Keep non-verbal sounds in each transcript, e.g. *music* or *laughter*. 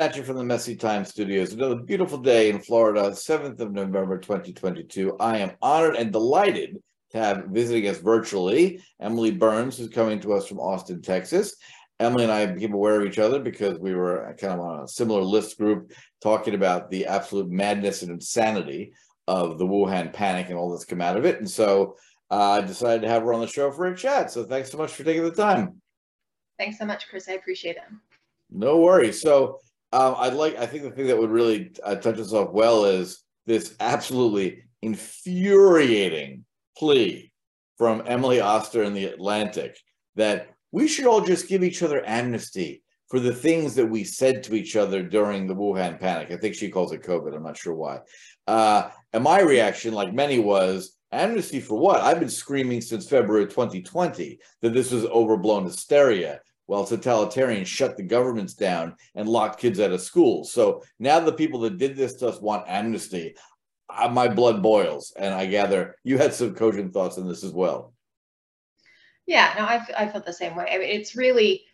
at you from the Messy Time Studios. Another beautiful day in Florida, 7th of November, 2022. I am honored and delighted to have visiting us virtually Emily Burns, who's coming to us from Austin, Texas. Emily and I became aware of each other because we were kind of on a similar list group talking about the absolute madness and insanity of the Wuhan panic and all that's come out of it. And so uh, I decided to have her on the show for a chat. So thanks so much for taking the time. Thanks so much, Chris. I appreciate it. No worries. So um, I'd like, I think the thing that would really uh, touch us off well is this absolutely infuriating plea from Emily Oster in the Atlantic that we should all just give each other amnesty for the things that we said to each other during the Wuhan panic. I think she calls it COVID. I'm not sure why. Uh, and my reaction, like many, was amnesty for what? I've been screaming since February 2020 that this was overblown hysteria while totalitarians shut the governments down and locked kids out of school. So now the people that did this to us want amnesty. Uh, my blood boils. And I gather you had some cogent thoughts on this as well. Yeah, no, I, I felt the same way. I mean, it's really,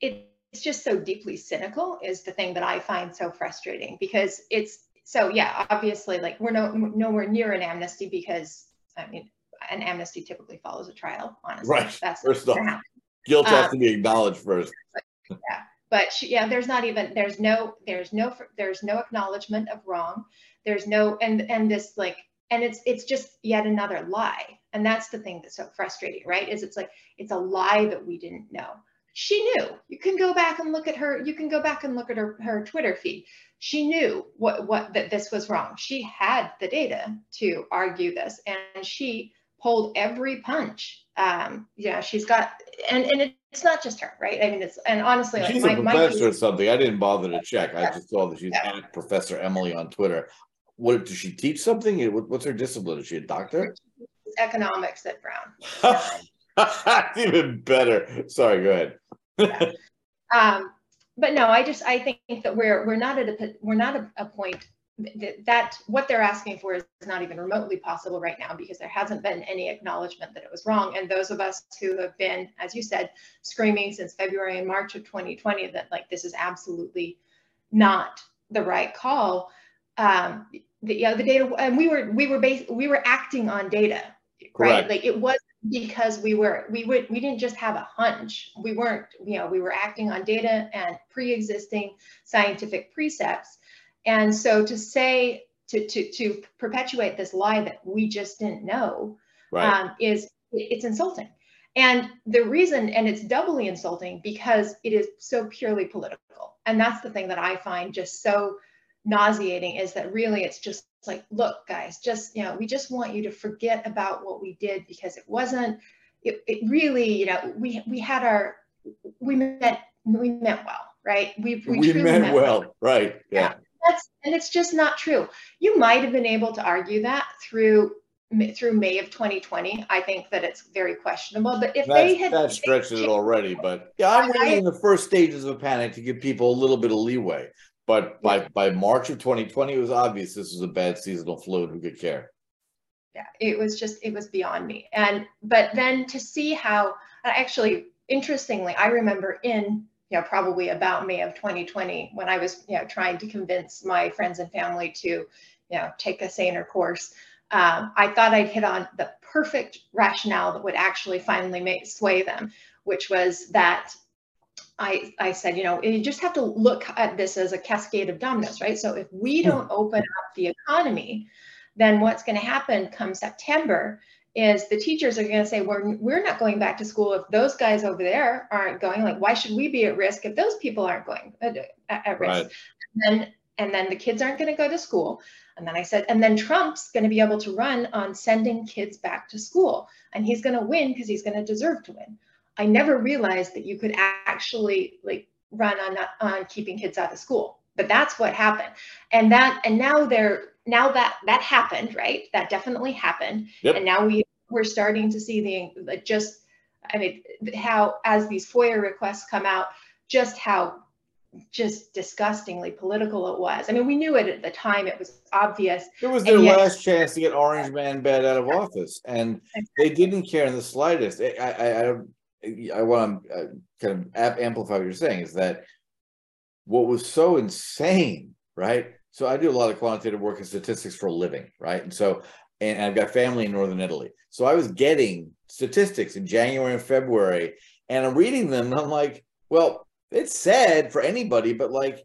it, it's just so deeply cynical is the thing that I find so frustrating because it's, so yeah, obviously like we're no, nowhere near an amnesty because I mean, an amnesty typically follows a trial, honestly. Right. That's First off. Guilt has to be um, acknowledged first. yeah, but she, yeah, there's not even there's no there's no there's no acknowledgement of wrong. There's no and and this like and it's it's just yet another lie. And that's the thing that's so frustrating, right? Is it's like it's a lie that we didn't know. She knew. You can go back and look at her. You can go back and look at her her Twitter feed. She knew what what that this was wrong. She had the data to argue this, and she pulled every punch. Um, yeah, she's got, and and it's not just her, right? I mean, it's and honestly, like, she's my, a professor or something. I didn't bother to check. I just saw that she's yeah. at Professor Emily on Twitter. What does she teach something? What's her discipline? Is she a doctor? Economics at Brown. *laughs* That's Even better. Sorry, go ahead. yeah. Um, but no, I just I think that we're we're not at a we're not at a point that what they're asking for is not even remotely possible right now because there hasn't been any acknowledgement that it was wrong. And those of us who have been, as you said, screaming since February and March of 2020 that like this is absolutely not the right call. Um, the, you know, the data, and we were we were based we were acting on data, right? Like it was because we were we would we didn't just have a hunch. We weren't you know we were acting on data and pre-existing scientific precepts and so to say, to, to, to perpetuate this lie that we just didn't know right. um, is it's insulting. And the reason, and it's doubly insulting because it is so purely political. And that's the thing that I find just so nauseating is that really it's just like, look, guys, just, you know, we just want you to forget about what we did because it wasn't, it, it really, you know, we, we had our, we meant, we meant well, right? We, we, we meant, meant, well, well. right. yeah. yeah that's and it's just not true. You might have been able to argue that through through May of 2020. I think that it's very questionable. But if that's, they had that stretched it already, but yeah, I'm waiting in the first stages of a panic to give people a little bit of leeway. But by by March of 2020, it was obvious this was a bad seasonal flu. Who could care? Yeah, it was just it was beyond me. And but then to see how uh, actually interestingly, I remember in you know, probably about May of 2020 when I was, you know, trying to convince my friends and family to, you know, take a saner course. Um, I thought I'd hit on the perfect rationale that would actually finally make, sway them, which was that I, I said, you know, you just have to look at this as a cascade of dominoes, right? So if we hmm. don't open up the economy, then what's going to happen come September is the teachers are going to say we're, we're not going back to school if those guys over there aren't going. Like why should we be at risk if those people aren't going uh, at, at risk? Right. and then and then the kids aren't going to go to school. And then i said and then trump's going to be able to run on sending kids back to school and he's going to win because he's going to deserve to win. I never realized that you could actually like run on on keeping kids out of school but that's what happened. And that and now they're now that that happened, right? That definitely happened, yep. and now we we're starting to see the just, I mean, how as these FOIA requests come out, just how just disgustingly political it was. I mean, we knew it at the time; it was obvious. It was their yet, last chance to get Orange Man bad out of office, and they didn't care in the slightest. I I I, I want to uh, kind of amplify what you're saying is that what was so insane, right? So I do a lot of quantitative work and statistics for a living, right? And so, and I've got family in Northern Italy. So I was getting statistics in January and February, and I'm reading them, and I'm like, well, it's sad for anybody, but like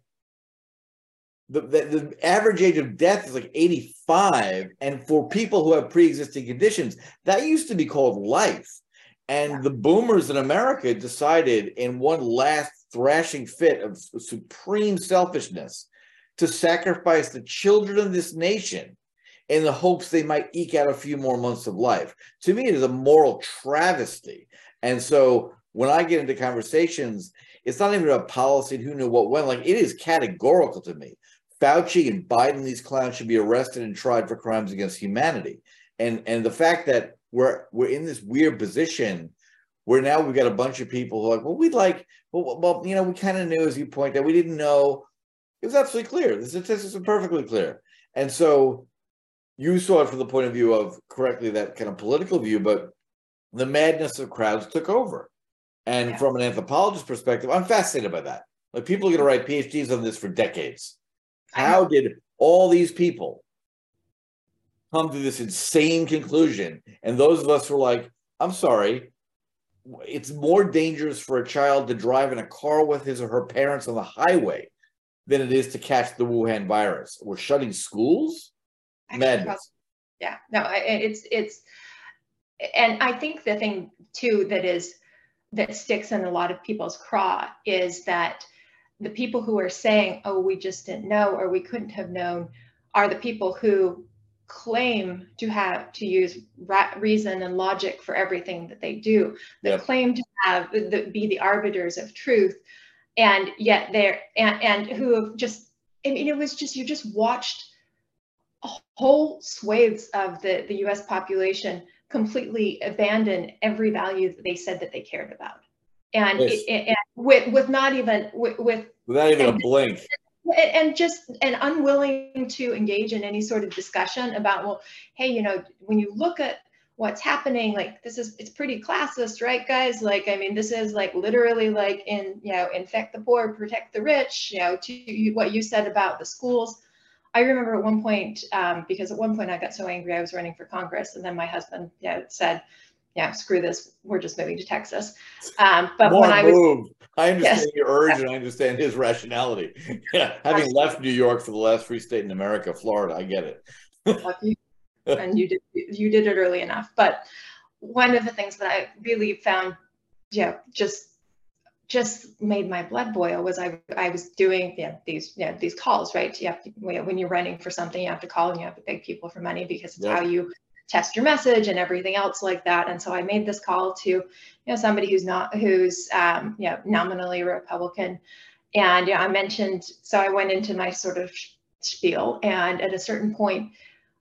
the, the, the, average age of death is like 85 and for people who have pre-existing conditions that used to be called life and the boomers in america decided in one last thrashing fit of supreme selfishness to sacrifice the children of this nation in the hopes they might eke out a few more months of life to me it is a moral travesty and so when i get into conversations it's not even about policy and who knew what when like it is categorical to me Fauci and Biden, these clowns should be arrested and tried for crimes against humanity. And and the fact that we're we're in this weird position where now we've got a bunch of people who are like, well, we'd like, well, well you know, we kind of knew, as you point out, we didn't know. It was absolutely clear. The statistics are perfectly clear. And so you saw it from the point of view of correctly that kind of political view, but the madness of crowds took over. And yeah. from an anthropologist perspective, I'm fascinated by that. Like people are going to write PhDs on this for decades how did all these people come to this insane conclusion? And those of us were like, I'm sorry, it's more dangerous for a child to drive in a car with his or her parents on the highway than it is to catch the Wuhan virus. We're shutting schools? Madness. Yeah, no, it's, it's, and I think the thing too that is, that sticks in a lot of people's craw is that the people who are saying, oh, we just didn't know or we couldn't have known are the people who claim to have to use reason and logic for everything that they do that yep. claim to have the, be the arbiters of truth and yet they're and, and who have just i mean it was just you just watched whole swathes of the the us population completely abandon every value that they said that they cared about and, yes. it, and with with not even with, with without even a blink and just and unwilling to engage in any sort of discussion about well hey you know when you look at what's happening like this is it's pretty classist right guys like i mean this is like literally like in you know infect the poor protect the rich you know to what you said about the schools i remember at one point um, because at one point i got so angry i was running for congress and then my husband you know, said yeah, screw this. We're just moving to Texas. Um, but More when I was, I understand yes. your urge and I understand his rationality. *laughs* Yeah, having left New York for the last free state in America, Florida, I get it. And you did you did it early enough. But one of the things that I really found, yeah, just just made my blood boil was I I was doing yeah these yeah these calls right. You have to, when you're running for something, you have to call and you have to beg people for money because it's how you test your message and everything else like that. And so I made this call to, you know, somebody who's not, who's, um, you know, nominally Republican. And yeah, I mentioned, so I went into my sort of spiel and at a certain point,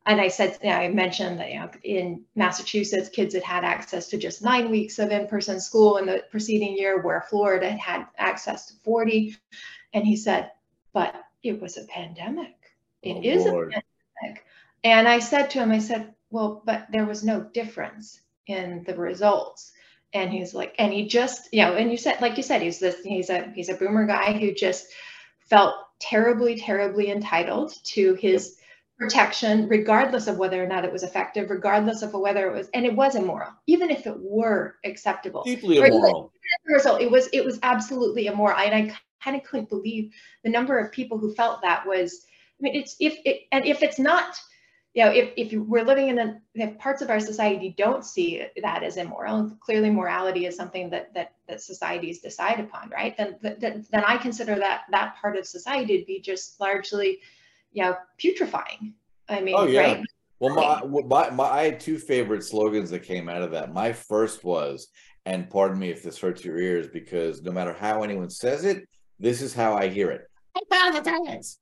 and I said, yeah, I mentioned that you know, in Massachusetts, kids had had access to just nine weeks of in-person school in the preceding year, where Florida had had access to 40. And he said, but it was a pandemic. It oh, is Lord. a pandemic. And I said to him, I said, well, but there was no difference in the results. And he's like, and he just, you know, and you said, like you said, he's this, he's a, he's a boomer guy who just felt terribly, terribly entitled to his protection, regardless of whether or not it was effective, regardless of whether it was, and it was immoral, even if it were acceptable. Deeply immoral. It was, it was absolutely immoral. And I kind of couldn't believe the number of people who felt that was, I mean, it's, if it, and if it's not, you know, if, if we're living in a, if parts of our society don't see that as immoral, clearly morality is something that that, that societies decide upon, right? Then, then then I consider that that part of society to be just largely, you know, putrefying. I mean, oh, yeah. right? Well, my, my, my, I had two favorite slogans that came out of that. My first was, and pardon me if this hurts your ears, because no matter how anyone says it, this is how I hear it. I found the tires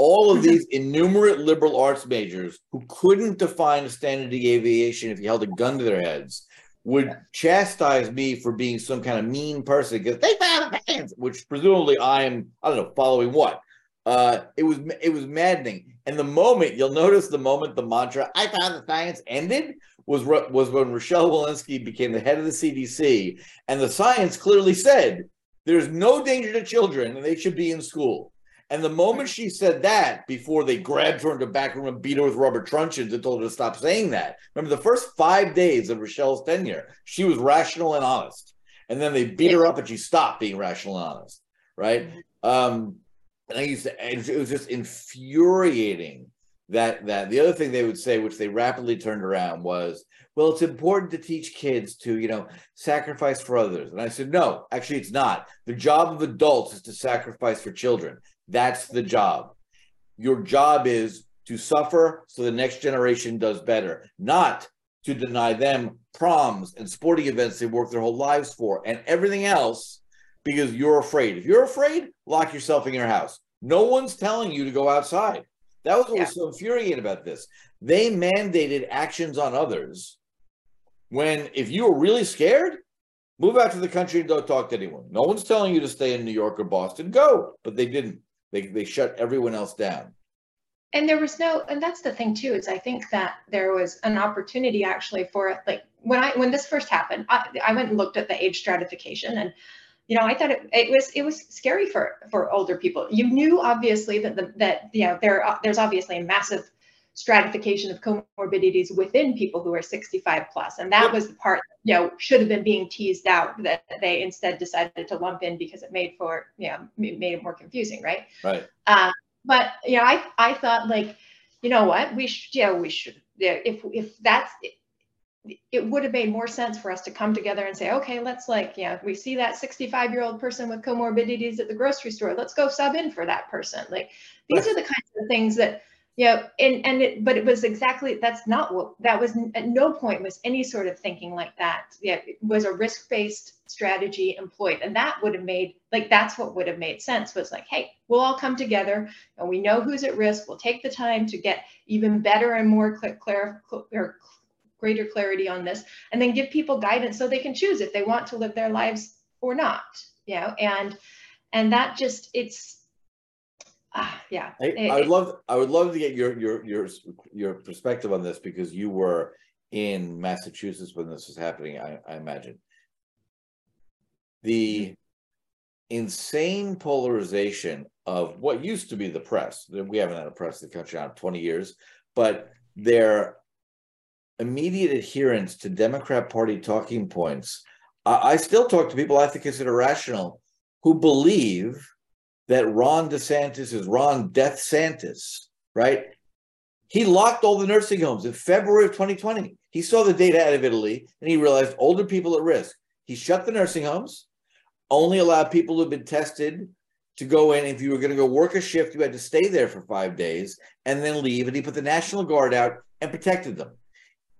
all of *laughs* these innumerate liberal arts majors who couldn't define a standard deviation if you held a gun to their heads would chastise me for being some kind of mean person because they found the fans, which presumably I'm, I don't know, following what. Uh, it was it was maddening. And the moment you'll notice, the moment the mantra "I found the science" ended was was when Rochelle Walensky became the head of the CDC, and the science clearly said There's no danger to children, and they should be in school. And the moment she said that, before they grabbed her into the back room and beat her with rubber truncheons and told her to stop saying that. Remember, the first five days of Rochelle's tenure, she was rational and honest. And then they beat her up and she stopped being rational and honest. Right. Um, and I used to, it was just infuriating that that the other thing they would say, which they rapidly turned around, was, well, it's important to teach kids to, you know, sacrifice for others. And I said, no, actually, it's not. The job of adults is to sacrifice for children. That's the job. Your job is to suffer so the next generation does better, not to deny them proms and sporting events they worked their whole lives for and everything else because you're afraid. If you're afraid, lock yourself in your house. No one's telling you to go outside. That was what yeah. was so infuriating about this. They mandated actions on others when if you were really scared, move out to the country and don't talk to anyone. No one's telling you to stay in New York or Boston. Go. But they didn't. They they shut everyone else down. And there was no, and that's the thing too, is I think that there was an opportunity actually for like when I when this first happened, I, I went and looked at the age stratification and you know, I thought it, it was it was scary for for older people. You knew obviously that the, that you know there there's obviously a massive stratification of comorbidities within people who are 65 plus and that was the part you know should have been being teased out that they instead decided to lump in because it made for you know made it more confusing right? Right. Uh, but you know i i thought like you know what? We should yeah we should if if that's it would have made more sense for us to come together and say, okay, let's like, yeah, we see that 65 year old person with comorbidities at the grocery store. Let's go sub in for that person. Like these are the kinds of things that yeah, and and it, but it was exactly that's not what that was. At no point was any sort of thinking like that. Yeah, it was a risk-based strategy employed, and that would have made like that's what would have made sense. Was like, hey, we'll all come together, and we know who's at risk. We'll take the time to get even better and more clear, greater clarity on this, and then give people guidance so they can choose if they want to live their lives or not. You know, and and that just it's Ah, yeah. I, I would love I would love to get your your your your perspective on this because you were in Massachusetts when this was happening, I, I imagine. The insane polarization of what used to be the press. We haven't had a press in the country in 20 years, but their immediate adherence to Democrat Party talking points. I, I still talk to people I think consider irrational who believe that Ron DeSantis is Ron Death Santis, right? He locked all the nursing homes in February of 2020. He saw the data out of Italy and he realized older people at risk. He shut the nursing homes, only allowed people who've been tested to go in. If you were going to go work a shift, you had to stay there for five days and then leave. And he put the National Guard out and protected them.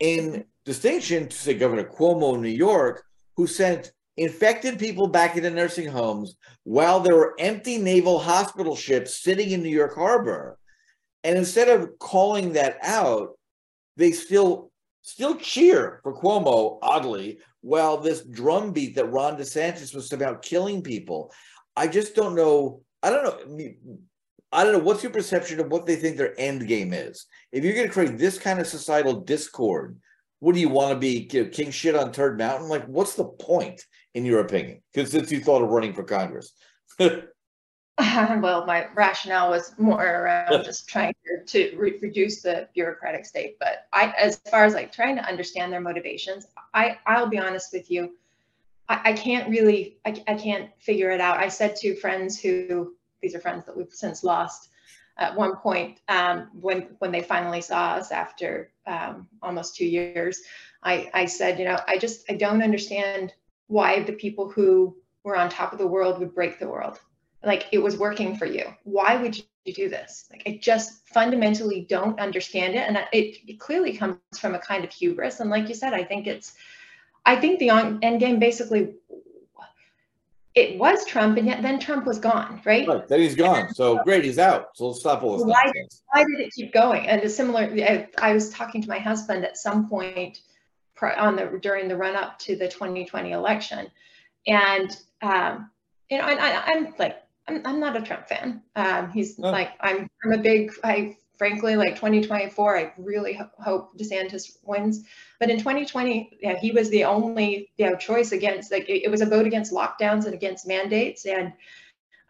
In distinction to, say, Governor Cuomo in New York, who sent infected people back into nursing homes while there were empty naval hospital ships sitting in New York Harbor. And instead of calling that out, they still still cheer for Cuomo, oddly, while this drumbeat that Ron DeSantis was about killing people. I just don't know. I don't know. I don't know. What's your perception of what they think their end game is? If you're going to create this kind of societal discord, what do you want to be king shit on Turd Mountain? Like, what's the point? in your opinion? Because since you thought of running for Congress. *laughs* *laughs* well, my rationale was more around *laughs* just trying to, to re- reduce the bureaucratic state. But I, as far as like trying to understand their motivations, I, I'll be honest with you, I, I can't really, I, I can't figure it out. I said to friends who, these are friends that we've since lost, at one point um, when when they finally saw us after um, almost two years, I, I said, you know, I just I don't understand why the people who were on top of the world would break the world. Like it was working for you. Why would you do this? Like I just fundamentally don't understand it. And it, it clearly comes from a kind of hubris. And like you said, I think it's, I think the end game basically it was Trump, and yet then Trump was gone, right? Right. Then he's gone. So great, he's out. So let's stop all this. Why did, why did it keep going? And a similar, I, I, was talking to my husband at some point on the during the run up to the 2020 election, and um, you know, and I, am like, I'm, I'm not a Trump fan. Um, he's like, I'm I'm a big I frankly, like 2024, I really ho- hope DeSantis wins. But in 2020, yeah, he was the only you know choice against like it, it was a vote against lockdowns and against mandates, and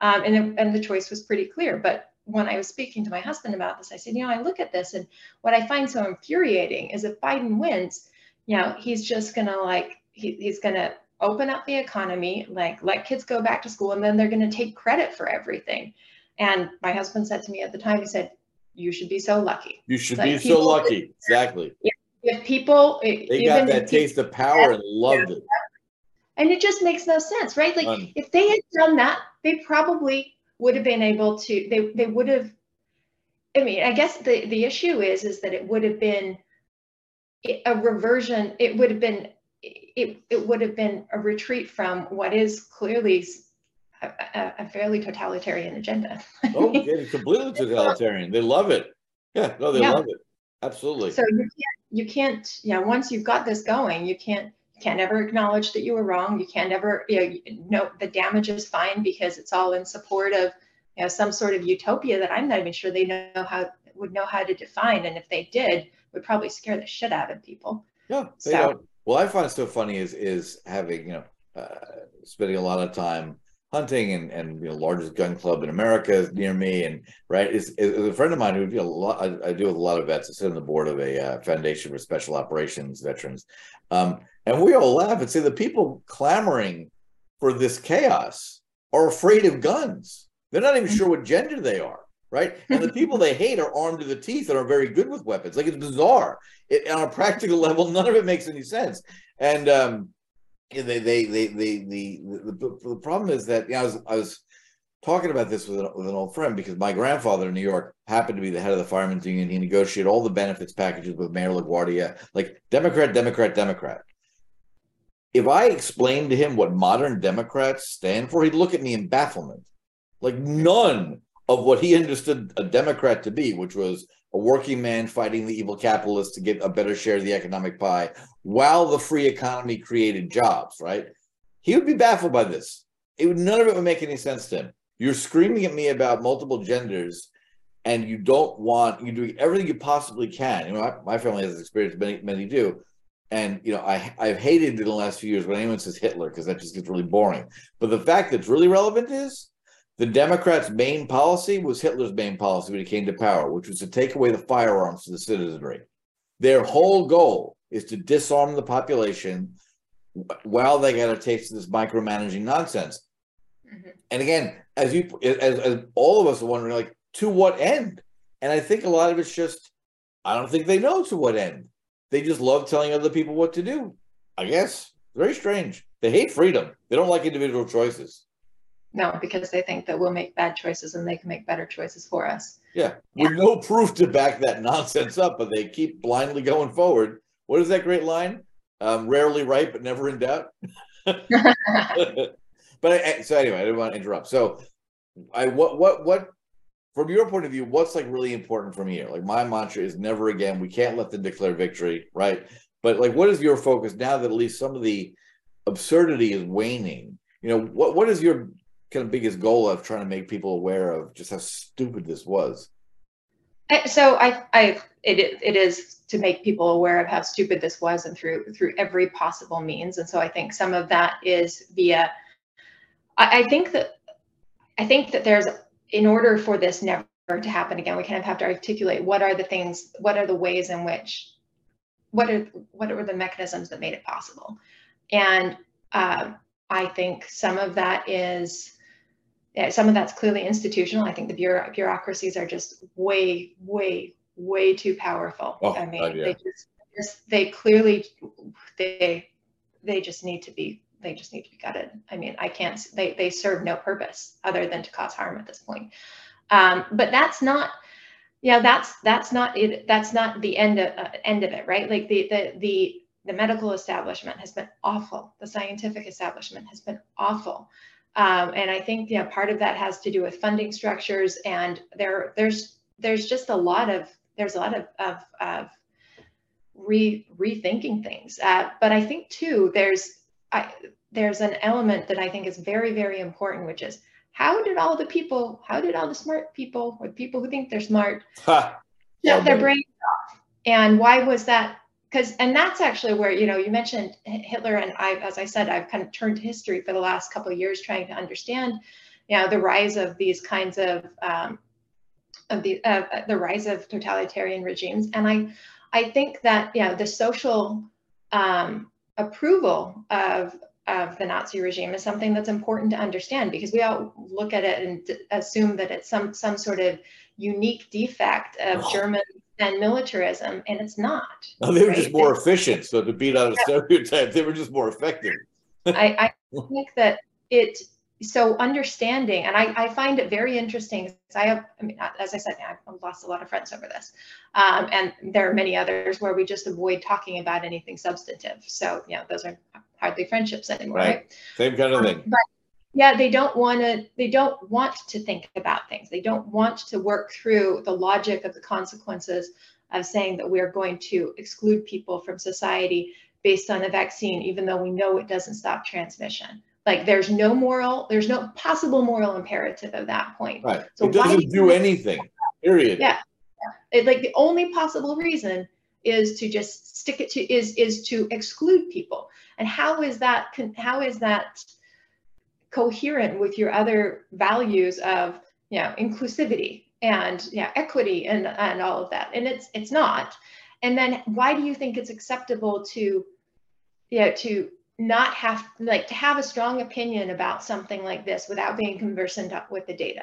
um, and and the choice was pretty clear. But when I was speaking to my husband about this, I said, you know, I look at this and what I find so infuriating is if Biden wins, you know, he's just gonna like he, he's gonna open up the economy, like let kids go back to school, and then they're gonna take credit for everything. And my husband said to me at the time, he said, "You should be so lucky. You should like be so lucky." Exactly. If people, they got that taste of power and loved it. And it just makes no sense, right? Like um, if they had done that, they probably would have been able to. They they would have. I mean, I guess the the issue is is that it would have been a reversion. It would have been it, it would have been a retreat from what is clearly a, a fairly totalitarian agenda. *laughs* oh, yeah, completely totalitarian. They love it. Yeah, no, they yeah. love it. Absolutely. So you can't, you can't, yeah. Once you've got this going, you can't, you can't ever acknowledge that you were wrong. You can't ever, you know, no, the damage is fine because it's all in support of, you know, some sort of utopia that I'm not even sure they know how would know how to define. And if they did, would probably scare the shit out of people. Yeah, they so, don't. Well, I find it so funny is is having you know uh, spending a lot of time hunting and and you know largest gun club in America is near me and right is, is a friend of mine who you know, a lot I, I, deal with a lot of vets. I sit on the board of a uh, foundation for special operations veterans, um, and we all laugh and say the people clamoring for this chaos are afraid of guns. They're not even sure what gender they are, right? And the people they hate are armed to the teeth and are very good with weapons. Like it's bizarre. It, on a practical *laughs* level, none of it makes any sense. And um, they they they they, the, the, the problem is that know, I was I was talking about this with an, with an old friend because my grandfather in New York happened to be the head of the firemen's union. He negotiated all the benefits packages with Mayor LaGuardia, like Democrat, Democrat, Democrat. If I explained to him what modern Democrats stand for, he'd look at me in bafflement. Like none of what he understood a Democrat to be, which was a working man fighting the evil capitalists to get a better share of the economic pie while the free economy created jobs, right? He would be baffled by this. It would none of it would make any sense to him. You're screaming at me about multiple genders and you don't want you do everything you possibly can. You know, my, my family has experience, many, many do. And you know, I I've hated in the last few years when anyone says Hitler because that just gets really boring. But the fact that's really relevant is the Democrats' main policy was Hitler's main policy when he came to power, which was to take away the firearms from the citizenry. Their whole goal is to disarm the population while they get a taste of this micromanaging nonsense. Mm-hmm. And again, as you as, as all of us are wondering, like, to what end? And I think a lot of it's just, I don't think they know to what end. They just love telling other people what to do. I guess. Very strange. They hate freedom. They don't like individual choices. No, because they think that we'll make bad choices and they can make better choices for us. Yeah, with no proof to back that nonsense up, but they keep blindly going forward. What is that great line? Um, rarely right, but never in doubt. *laughs* *laughs* but I, so anyway, I didn't want to interrupt. So, I what what what from your point of view, what's like really important from here? Like my mantra is never again. We can't let them declare victory, right? But like, what is your focus now that at least some of the absurdity is waning? You know, what what is your kind of biggest goal of trying to make people aware of just how stupid this was? So I, I, it, it is to make people aware of how stupid this was, and through through every possible means. And so I think some of that is via. I, I think that, I think that there's in order for this never to happen again, we kind of have to articulate what are the things, what are the ways in which, what are what are the mechanisms that made it possible, and uh, I think some of that is yeah, some of that's clearly institutional. I think the bureau- bureaucracies are just way, way, way too powerful. Oh, I mean, yeah. they just, just, they clearly, they, they just need to be, they just need to be gutted. I mean, I can't, they, they serve no purpose other than to cause harm at this point. Um, but that's not, yeah, that's, that's not it. That's not the end of, uh, end of it, right? Like the, the, the, the medical establishment has been awful. The scientific establishment has been awful. Um, and I think yeah, part of that has to do with funding structures, and there there's there's just a lot of there's a lot of of, of re rethinking things. Uh, but I think too there's I, there's an element that I think is very very important, which is how did all the people, how did all the smart people, or people who think they're smart, shut their brains off. And why was that? Because and that's actually where you know you mentioned Hitler and I, as I said, I've kind of turned to history for the last couple of years trying to understand, you know, the rise of these kinds of um, of the uh, the rise of totalitarian regimes. And I I think that you know the social um, approval of of the Nazi regime is something that's important to understand because we all look at it and assume that it's some some sort of unique defect of. German and militarism, and it's not. No, *laughs* they were right? just more it's, efficient. So to beat out a stereotype, they were just more effective. *laughs* I, I *laughs* think that it so understanding and I, I find it very interesting i have i mean as i said i've lost a lot of friends over this um, and there are many others where we just avoid talking about anything substantive so you know those are hardly friendships anymore right, right? same kind of thing um, but yeah they don't want to they don't want to think about things they don't want to work through the logic of the consequences of saying that we're going to exclude people from society based on a vaccine even though we know it doesn't stop transmission like there's no moral, there's no possible moral imperative at that point. Right. So it doesn't do, do anything. Period. Yeah. yeah. It, like the only possible reason is to just stick it to is is to exclude people. And how is that how is that coherent with your other values of you know inclusivity and yeah equity and and all of that? And it's it's not. And then why do you think it's acceptable to yeah to not have like to have a strong opinion about something like this without being conversant with the data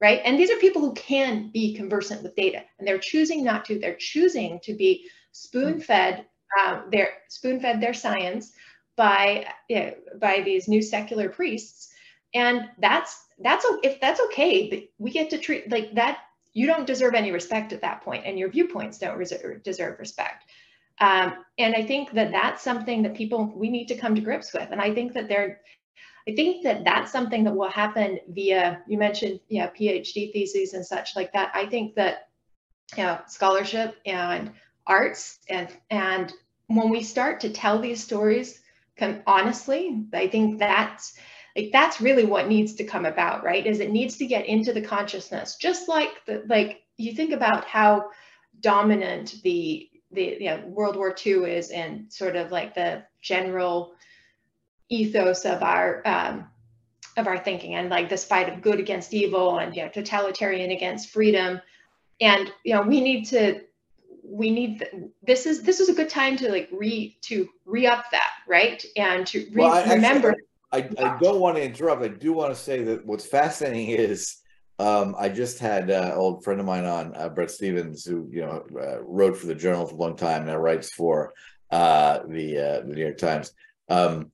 right and these are people who can be conversant with data and they're choosing not to they're choosing to be spoon fed um, their spoon fed their science by you know, by these new secular priests and that's that's if that's okay we get to treat like that you don't deserve any respect at that point and your viewpoints don't deserve respect um, and I think that that's something that people, we need to come to grips with. And I think that they're, I think that that's something that will happen via, you mentioned, yeah, PhD theses and such like that. I think that, you know, scholarship and arts and, and when we start to tell these stories, honestly, I think that's, like that's really what needs to come about, right? Is it needs to get into the consciousness, just like the, like you think about how dominant the the you know, World War II is in sort of like the general ethos of our um, of our thinking and like this fight of good against evil and you know totalitarian against freedom and you know we need to we need this is this is a good time to like re to re-up that right and to re- well, I, remember actually, I, I don't want to interrupt i do want to say that what's fascinating is um, I just had an uh, old friend of mine on, uh, Bret Stephens, who you know uh, wrote for the Journal for a long time, now writes for uh, the uh, the New York Times. Um,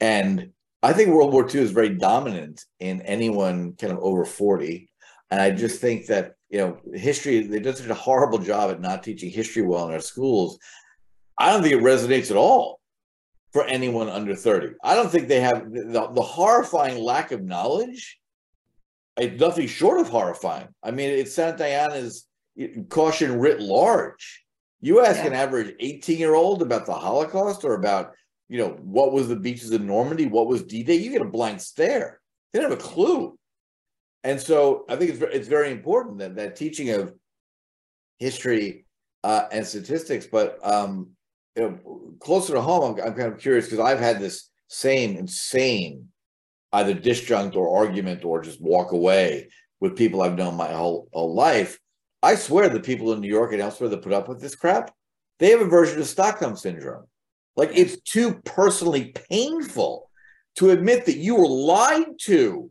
and I think World War II is very dominant in anyone kind of over forty. And I just think that you know history they did such a horrible job at not teaching history well in our schools. I don't think it resonates at all for anyone under 30. I don't think they have the, the horrifying lack of knowledge it's nothing short of horrifying. I mean, it's Santayana's caution writ large. You ask yeah. an average 18 year old about the Holocaust or about, you know, what was the beaches of Normandy, what was D Day, you get a blank stare. They don't have a clue. And so I think it's, it's very important that that teaching of history uh, and statistics, but um, you know, closer to home, I'm, I'm kind of curious because I've had this same insane either disjunct or argument or just walk away with people I've known my whole, whole life. I swear the people in New York and elsewhere that put up with this crap, they have a version of Stockholm syndrome. Like it's too personally painful to admit that you were lied to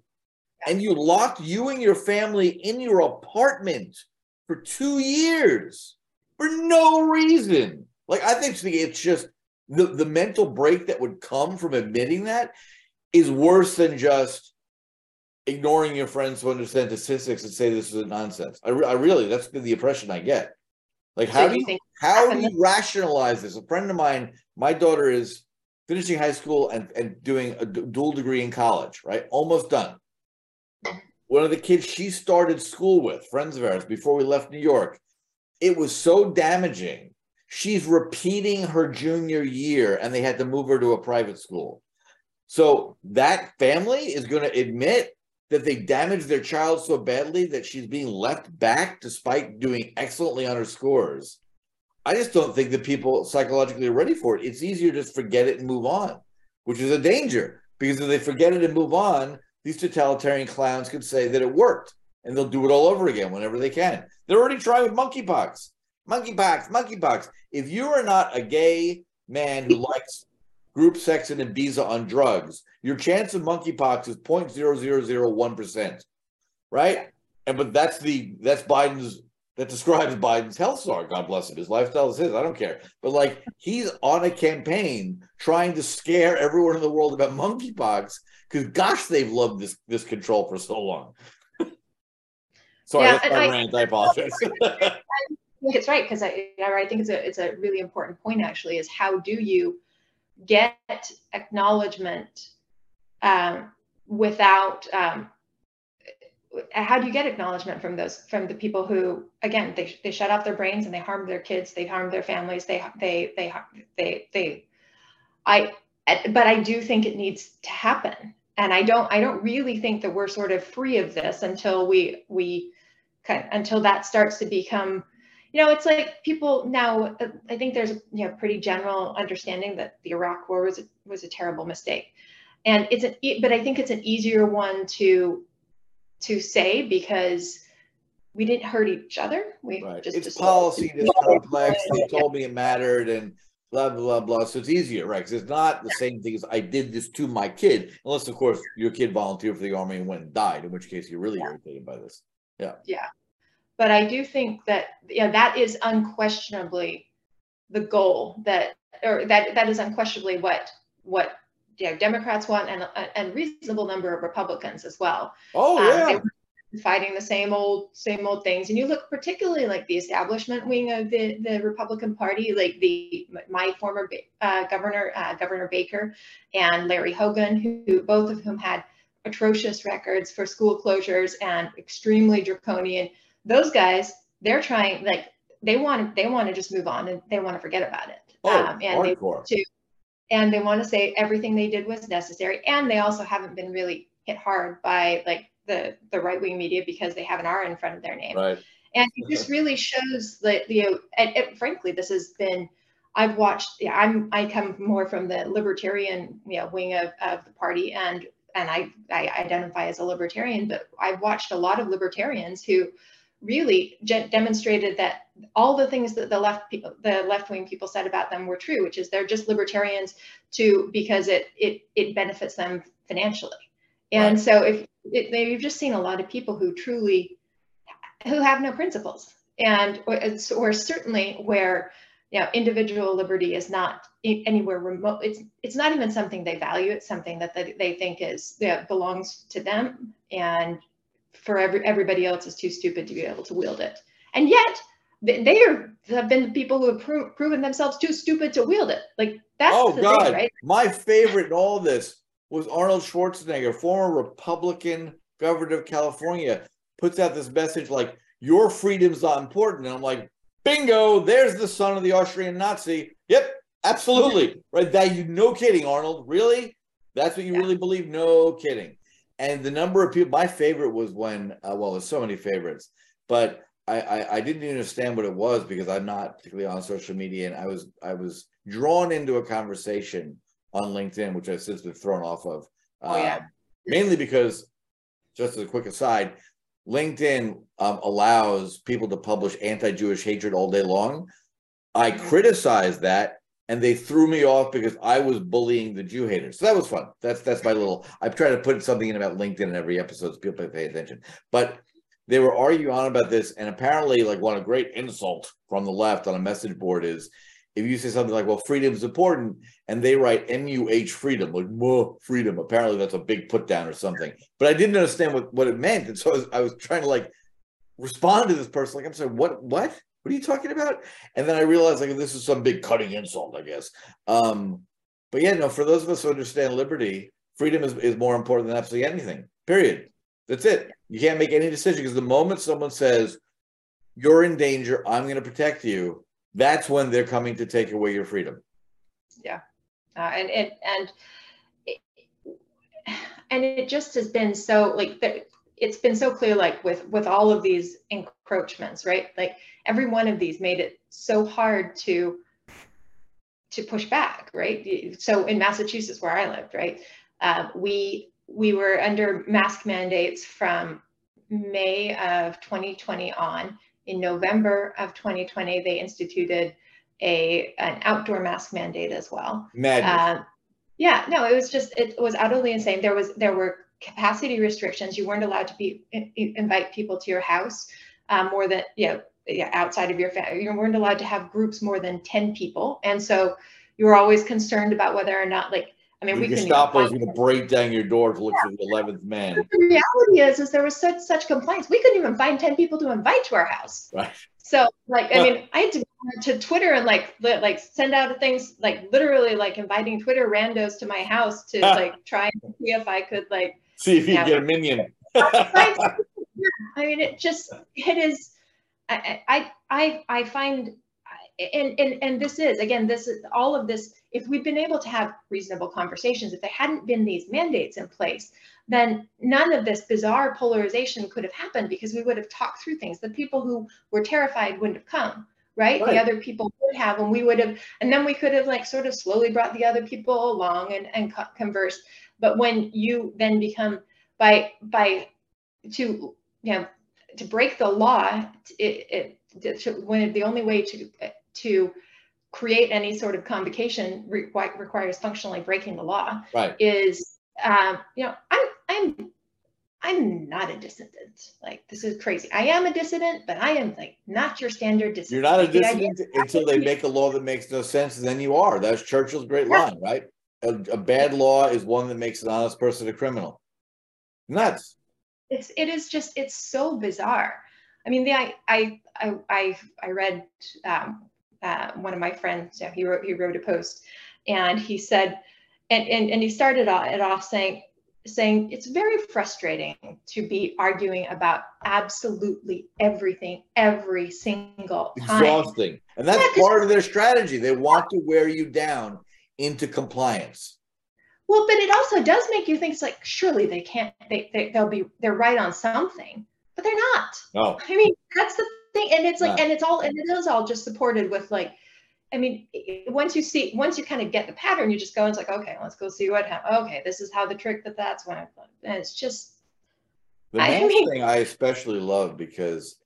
and you locked you and your family in your apartment for two years for no reason. Like I think it's just the, the mental break that would come from admitting that is worse than just ignoring your friends who understand statistics and say this is a nonsense. I, re- I really, that's the impression I get. Like, how so do you, think how do you rationalize this? A friend of mine, my daughter is finishing high school and, and doing a d- dual degree in college, right? Almost done. One of the kids she started school with, friends of ours, before we left New York, it was so damaging. She's repeating her junior year and they had to move her to a private school. So that family is going to admit that they damaged their child so badly that she's being left back despite doing excellently on her scores. I just don't think that people psychologically are ready for it. It's easier to just forget it and move on, which is a danger because if they forget it and move on, these totalitarian clowns can say that it worked and they'll do it all over again whenever they can. They're already trying with monkeypox. Monkeypox, monkeypox. If you are not a gay man who likes group sex and Ibiza on drugs, your chance of monkeypox is 0.0001%. Right? And but that's the that's Biden's that describes Biden's health star. God bless him. His lifestyle is his. I don't care. But like he's on a campaign trying to scare everyone in the world about monkeypox because gosh, they've loved this this control for so long. *laughs* Sorry, yeah, I, rant. I apologize. *laughs* I think it's right because I, I think it's a it's a really important point actually is how do you get acknowledgement um, without um, how do you get acknowledgement from those from the people who again they, they shut off their brains and they harm their kids they harm their families they they they they they i but i do think it needs to happen and i don't i don't really think that we're sort of free of this until we we until that starts to become you know it's like people now uh, i think there's you know pretty general understanding that the iraq war was was a terrible mistake and it's an but i think it's an easier one to to say because we didn't hurt each other. We right. just it's policy, it's complex. They *laughs* told me it mattered, and blah blah blah. So it's easier, right? Because it's not the same thing as I did this to my kid, unless of course your kid volunteered for the army and went and died, in which case you're really yeah. irritated by this. Yeah. Yeah, but I do think that yeah, that is unquestionably the goal that, or that that is unquestionably what what you know, Democrats want and a reasonable number of Republicans as well. Oh um, yeah. Fighting the same old same old things, and you look particularly like the establishment wing of the, the Republican Party, like the my former uh, governor uh, Governor Baker and Larry Hogan, who both of whom had atrocious records for school closures and extremely draconian. Those guys, they're trying like they want they want to just move on and they want to forget about it. Oh, um, and hardcore. they to and they want to say everything they did was necessary and they also haven't been really hit hard by like the the right wing media because they have an R in front of their name. Right. And it just really shows that you know, and, and frankly, this has been. I've watched. Yeah, I'm. I come more from the libertarian, you know, wing of, of the party, and and I I identify as a libertarian. But I've watched a lot of libertarians who really demonstrated that all the things that the left people, the left wing people said about them were true, which is they're just libertarians to because it it it benefits them financially. And right. so if it, you've just seen a lot of people who truly who have no principles and or, or certainly where you know individual liberty is not anywhere remote it's it's not even something they value it's something that they, they think is that belongs to them and for every, everybody else is too stupid to be able to wield it. And yet, they are, have been the people who have pro- proven themselves too stupid to wield it. Like that's oh god, thing, right? my favorite in all this was Arnold Schwarzenegger, former Republican governor of California, puts out this message like your freedom's not important, and I'm like, bingo, there's the son of the Austrian Nazi. Yep, absolutely, right? That you, no kidding, Arnold, really? That's what you yeah. really believe? No kidding and the number of people my favorite was when uh, well there's so many favorites but I, I, I didn't understand what it was because i'm not particularly on social media and i was i was drawn into a conversation on linkedin which i've since been thrown off of oh, yeah. Um, mainly because just as a quick aside linkedin um, allows people to publish anti-jewish hatred all day long i mm-hmm. criticize that and they threw me off because I was bullying the Jew haters. So that was fun. That's that's my little. I've tried to put something in about LinkedIn in every episode so people pay attention. But they were arguing on about this, and apparently, like one a great insult from the left on a message board is if you say something like, "Well, freedom is important," and they write "muh freedom," like "more freedom." Apparently, that's a big put down or something. But I didn't understand what what it meant, and so I was, I was trying to like respond to this person, like, "I'm sorry, what what?" what are you talking about? And then I realized like this is some big cutting insult, I guess. Um, but yeah, no, for those of us who understand liberty, freedom is, is more important than absolutely anything. Period. That's it. You can't make any decision because the moment someone says, you're in danger, I'm going to protect you, that's when they're coming to take away your freedom. Yeah. Uh, and, and, and, and it just has been so like it's been so clear like with with all of these encroachments right like every one of these made it so hard to to push back right so in massachusetts where i lived right uh, we we were under mask mandates from may of 2020 on in november of 2020 they instituted a an outdoor mask mandate as well Madness. Uh, yeah no it was just it was utterly insane there was there were capacity restrictions. You weren't allowed to be invite people to your house um, more than you know yeah, outside of your family. You weren't allowed to have groups more than ten people, and so you were always concerned about whether or not like I mean, we can stop those. going to break down your door to look yeah. for the eleventh man. But the reality is, is there was such such complaints. We couldn't even find ten people to invite to our house. Right. So, like, I mean, I had to go to Twitter and like li- like send out things like literally like inviting Twitter randos to my house to like try and see if I could like See if you get a minyan. *laughs* I mean, it just it is. I I I, I find, and and and this is again, this is all of this. If we'd been able to have reasonable conversations, if there hadn't been these mandates in place, then none of this bizarre polarization could have happened because we would have talked through things. The people who were terrified wouldn't have come. Right? right? The other people would have, and we would have, and then we could have like sort of slowly brought the other people along and and conversed. But when you then become by by to you know to break the law, it, it to, when the only way to to create any sort of convocation requ- requires functionally breaking the law right. is um, you know I'm I'm I'm not a dissident. Like this is crazy. I am a dissident, but I am like not your standard dissident. You're not a dissident until they make a law that makes no sense, then you are. That's Churchill's great yeah. line, right? a, a bad law is one that makes an honest person a criminal. Nuts. It's it is just it's so bizarre. I mean, the I I I I, read um, uh, one of my friends. You know, he wrote he wrote a post, and he said, and and, and he started it off saying saying it's very frustrating to be arguing about absolutely everything every single time. Exhausting, and that's yeah, part of their strategy. They want to wear you down into compliance. Well, but it also does make you think it's like surely they can't they, they they'll be they're right on something, but they're not. No. I mean, that's the thing. And it's like, and it's all and it is all just supported with like, I mean, once you see once you kind of get the pattern, you just go and it's like, okay, let's go see what happened. Okay, this is how the trick that that's when and it's just the main I mean, thing I especially love because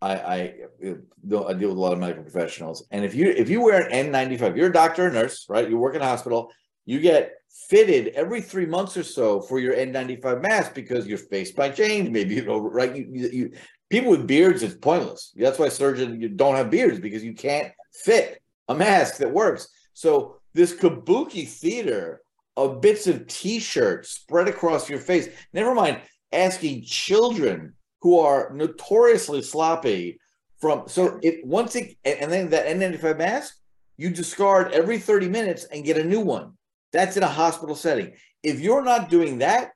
I, I, I deal with a lot of medical professionals, and if you if you wear an N95, you're a doctor or nurse, right? You work in a hospital, you get fitted every three months or so for your N95 mask because your face might change. Maybe you know, right? You, you, you people with beards, it's pointless. That's why surgeons don't have beards because you can't fit a mask that works. So this kabuki theater of bits of t-shirts spread across your face. Never mind asking children who are notoriously sloppy from so it once it and then that N95 mask you discard every 30 minutes and get a new one. That's in a hospital setting. If you're not doing that,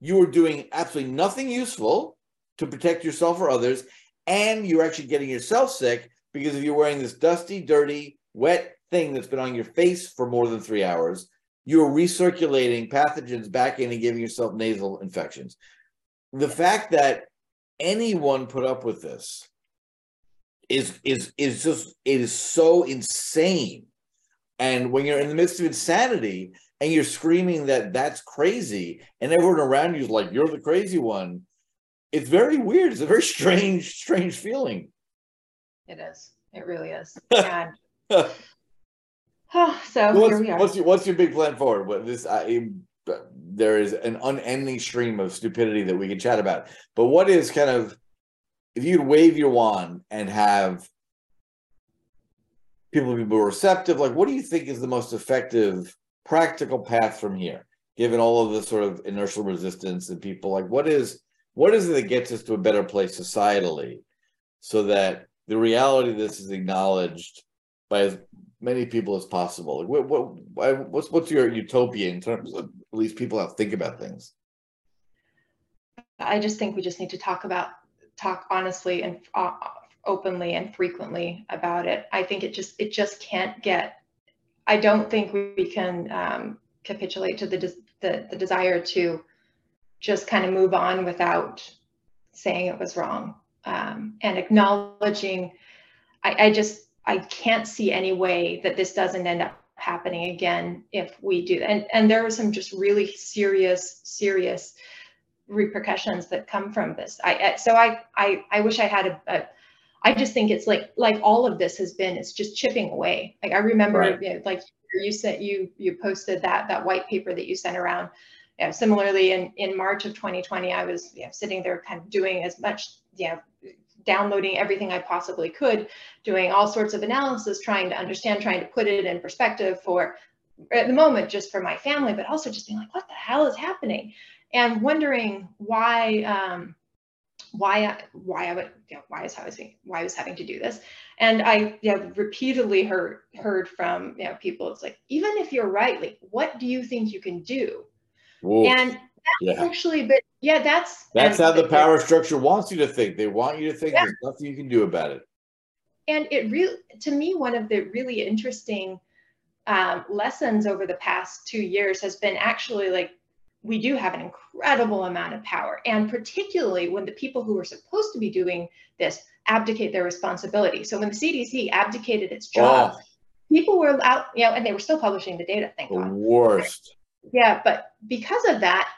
you are doing absolutely nothing useful to protect yourself or others, and you're actually getting yourself sick because if you're wearing this dusty, dirty, wet thing that's been on your face for more than three hours, you're recirculating pathogens back in and giving yourself nasal infections. The fact that anyone put up with this is is is just it is so insane and when you're in the midst of insanity and you're screaming that that's crazy and everyone around you is like you're the crazy one it's very weird. It's a very strange strange feeling. It is. It really is. *laughs* And oh, *sighs* so what's, here we are. what's your what's your big plan forward? What this I, there is an unending stream of stupidity that we can chat about. But what is kind of if you'd wave your wand and have people be more receptive, like what do you think is the most effective practical path from here, given all of the sort of inertial resistance and people like what is what is it that gets us to a better place societally so that the reality of this is acknowledged by as many people as possible? What, what, what's what's your utopia in terms of at least people have to think about things? I just think we just need to talk about talk honestly and uh, openly and frequently about it. I think it just it just can't get. I don't think we can um, capitulate to the the the desire to just kind of move on without saying it was wrong um, and acknowledging. I, I just I can't see any way that this doesn't end up happening again if we do and and there are some just really serious serious repercussions that come from this i so i i, I wish i had a, a I just think it's like like all of this has been it's just chipping away. Like I remember right. you know, like you said you you posted that that white paper that you sent around. Similarly in in March of 2020, I was you know, sitting there kind of doing as much you know downloading everything I possibly could, doing all sorts of analysis, trying to understand, trying to put it in perspective for at the moment just for my family, but also just being like, what the hell is happening? And wondering why um, why I, why I would you know, why is I was why I was having to do this, and I you know, repeatedly heard heard from you know people. It's like even if you're right, like what do you think you can do? Whoa. And that's yeah. actually, but yeah, that's that's how the power structure wants you to think. They want you to think yeah. there's nothing you can do about it. And it really, to me, one of the really interesting um, lessons over the past two years has been actually like we do have an incredible amount of power. And particularly when the people who are supposed to be doing this abdicate their responsibility. So when the CDC abdicated its job, oh. people were out, you know, and they were still publishing the data, thank the God. Worst. Yeah, but because of that,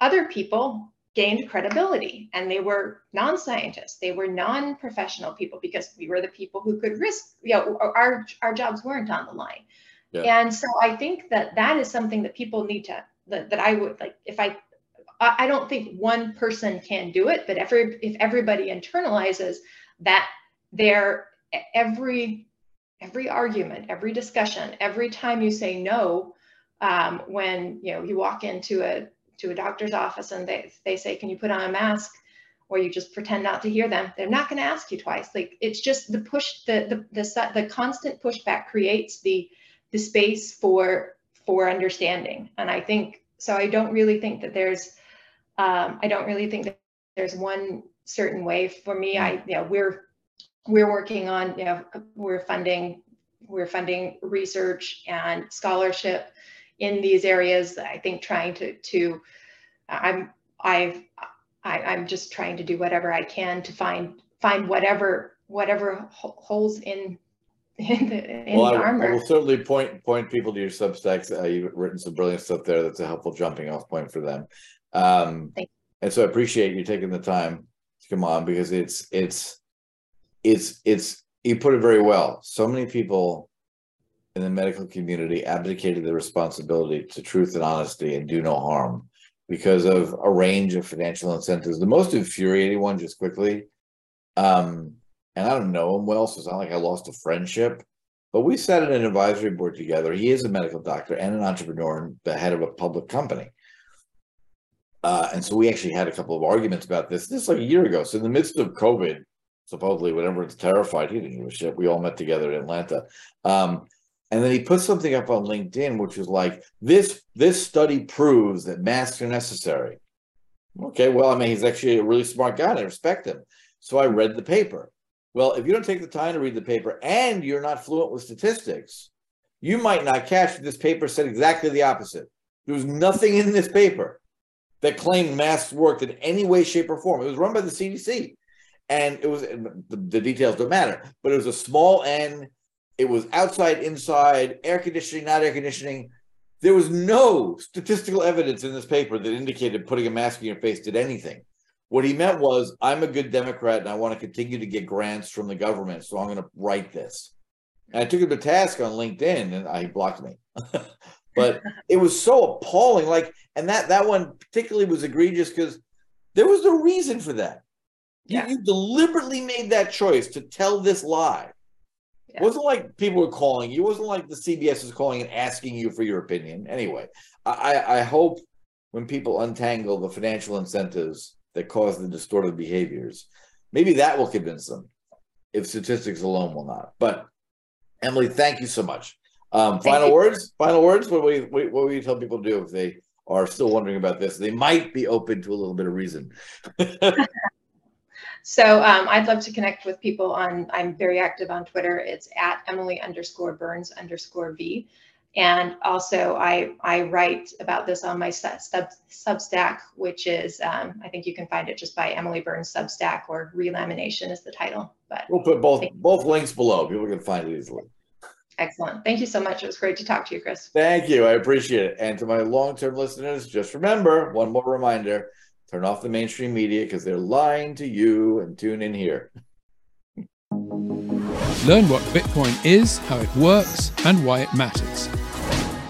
other people gained credibility and they were non-scientists they were non-professional people because we were the people who could risk you know our our jobs weren't on the line yeah. and so i think that that is something that people need to that, that I would like if I I don't think one person can do it, but every if everybody internalizes that their every every argument, every discussion, every time you say no, um, when you know you walk into a to a doctor's office and they they say, "Can you put on a mask?" or you just pretend not to hear them, they're not going to ask you twice. Like it's just the push, the the the, the constant pushback creates the the space for for understanding. And I think so. I don't really think that there's, um, I don't really think that there's one certain way. For me, I, yeah, we're we're working on, you know, we're funding we're funding research and scholarship in these areas. I think trying to to I'm I've I, i am just trying to do whatever I can to find find whatever whatever holes in *laughs* in the, in well, the I, armor. I will certainly point point people to your Substacks. Uh, you've written some brilliant stuff there. That's a helpful jumping off point for them. Um, and so I appreciate you taking the time to come on because it's it's it's it's you put it very well. So many people in the medical community abdicated the responsibility to truth and honesty and do no harm because of a range of financial incentives. The most infuriating one, just quickly, um, and I don't know him well, so it's not like I lost a friendship. But we sat in an advisory board together. He is a medical doctor and an entrepreneur and the head of a public company. Uh, and so we actually had a couple of arguments about this. This like a year ago. So in the midst of COVID, supposedly whatever it's terrified, he didn't give a shit. We all met together in Atlanta. Um, and then he put something up on LinkedIn, which was like, this this study proves that masks are necessary. Okay, well, I mean, he's actually a really smart guy, I respect him. So I read the paper. Well, if you don't take the time to read the paper and you're not fluent with statistics, you might not catch that this paper said exactly the opposite. There was nothing in this paper that claimed masks worked in any way, shape, or form. It was run by the CDC. And it was the, the details don't matter, but it was a small N. It was outside, inside, air conditioning, not air conditioning. There was no statistical evidence in this paper that indicated putting a mask on your face did anything. What he meant was, I'm a good Democrat and I want to continue to get grants from the government, so I'm going to write this. And I took him to task on LinkedIn, and ah, I blocked me. *laughs* but it was so appalling. Like, and that that one particularly was egregious because there was no reason for that. Yeah. You, you, deliberately made that choice to tell this lie. Yeah. It wasn't like people were calling you. It wasn't like the CBS was calling and asking you for your opinion. Anyway, I, I hope when people untangle the financial incentives that cause the distorted behaviors. Maybe that will convince them if statistics alone will not. But Emily, thank you so much. Um, final you. words, final words. What will, you, what will you tell people to do if they are still wondering about this? They might be open to a little bit of reason. *laughs* so um, I'd love to connect with people on, I'm very active on Twitter. It's at Emily underscore Burns underscore V. and also I, I write about this on my sub, Substack, which is, um, I think you can find it just by Emily Burns Substack or Relamination is the title. But we'll put both both links below. People can find it easily. Excellent. Thank you so much. It was great to talk to you, Chris. Thank you. I appreciate it. And to my long-term listeners, just remember one more reminder: turn off the mainstream media because they're lying to you, and tune in here. Learn what Bitcoin is, how it works, and why it matters.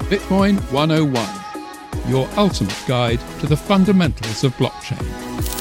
Bitcoin 101, your ultimate guide to the fundamentals of blockchain.